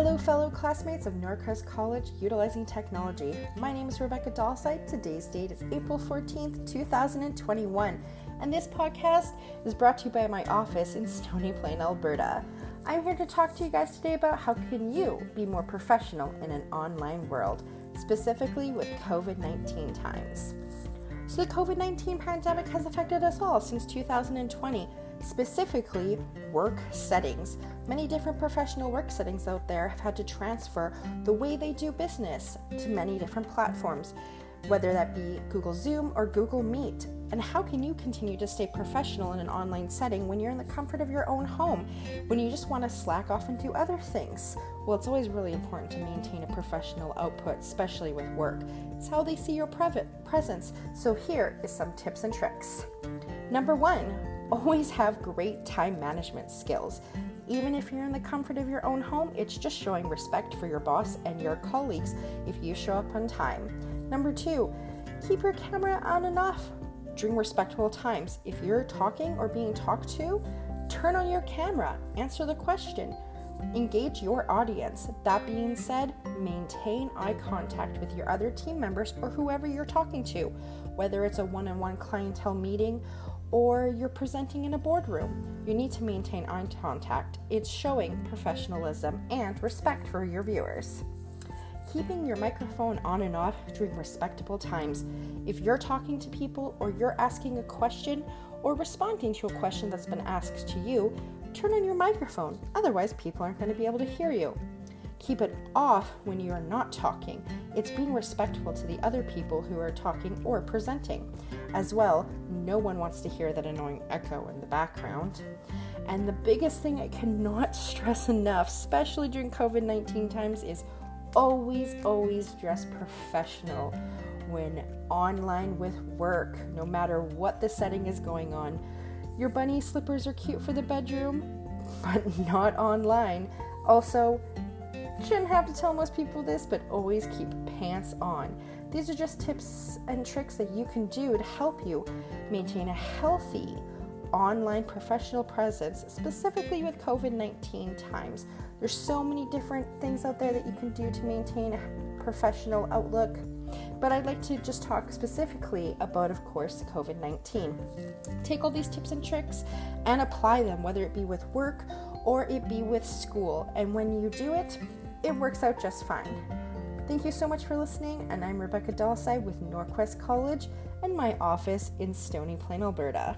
fellow classmates of NorQuest College utilizing technology. My name is Rebecca Dalside. Today's date is April 14th, 2021, and this podcast is brought to you by my office in Stony Plain, Alberta. I'm here to talk to you guys today about how can you be more professional in an online world, specifically with COVID-19 times. So the COVID-19 pandemic has affected us all since 2020 specifically work settings. Many different professional work settings out there have had to transfer the way they do business to many different platforms, whether that be Google Zoom or Google Meet. And how can you continue to stay professional in an online setting when you're in the comfort of your own home, when you just want to slack off and do other things? Well, it's always really important to maintain a professional output, especially with work. It's how they see your presence. So, here is some tips and tricks. Number one, always have great time management skills. Even if you're in the comfort of your own home, it's just showing respect for your boss and your colleagues if you show up on time. Number two, keep your camera on and off during respectful times. If you're talking or being talked to, turn on your camera, answer the question, engage your audience. That being said, maintain eye contact with your other team members or whoever you're talking to, whether it's a one on one clientele meeting or you're presenting in a boardroom. You need to maintain eye contact. It's showing professionalism and respect for your viewers. Keeping your microphone on and off during respectable times. If you're talking to people or you're asking a question or responding to a question that's been asked to you, turn on your microphone. Otherwise, people aren't going to be able to hear you. Keep it off when you are not talking. It's being respectful to the other people who are talking or presenting. As well, no one wants to hear that annoying echo in the background. And the biggest thing I cannot stress enough, especially during COVID 19 times, is always, always dress professional when online with work, no matter what the setting is going on. Your bunny slippers are cute for the bedroom, but not online. Also, shouldn't have to tell most people this, but always keep pants on. These are just tips and tricks that you can do to help you maintain a healthy online professional presence, specifically with COVID 19 times. There's so many different things out there that you can do to maintain a professional outlook, but I'd like to just talk specifically about, of course, COVID 19. Take all these tips and tricks and apply them, whether it be with work or it be with school. And when you do it, it works out just fine. Thank you so much for listening, and I'm Rebecca Dalside with Norquest College and my office in Stony Plain, Alberta.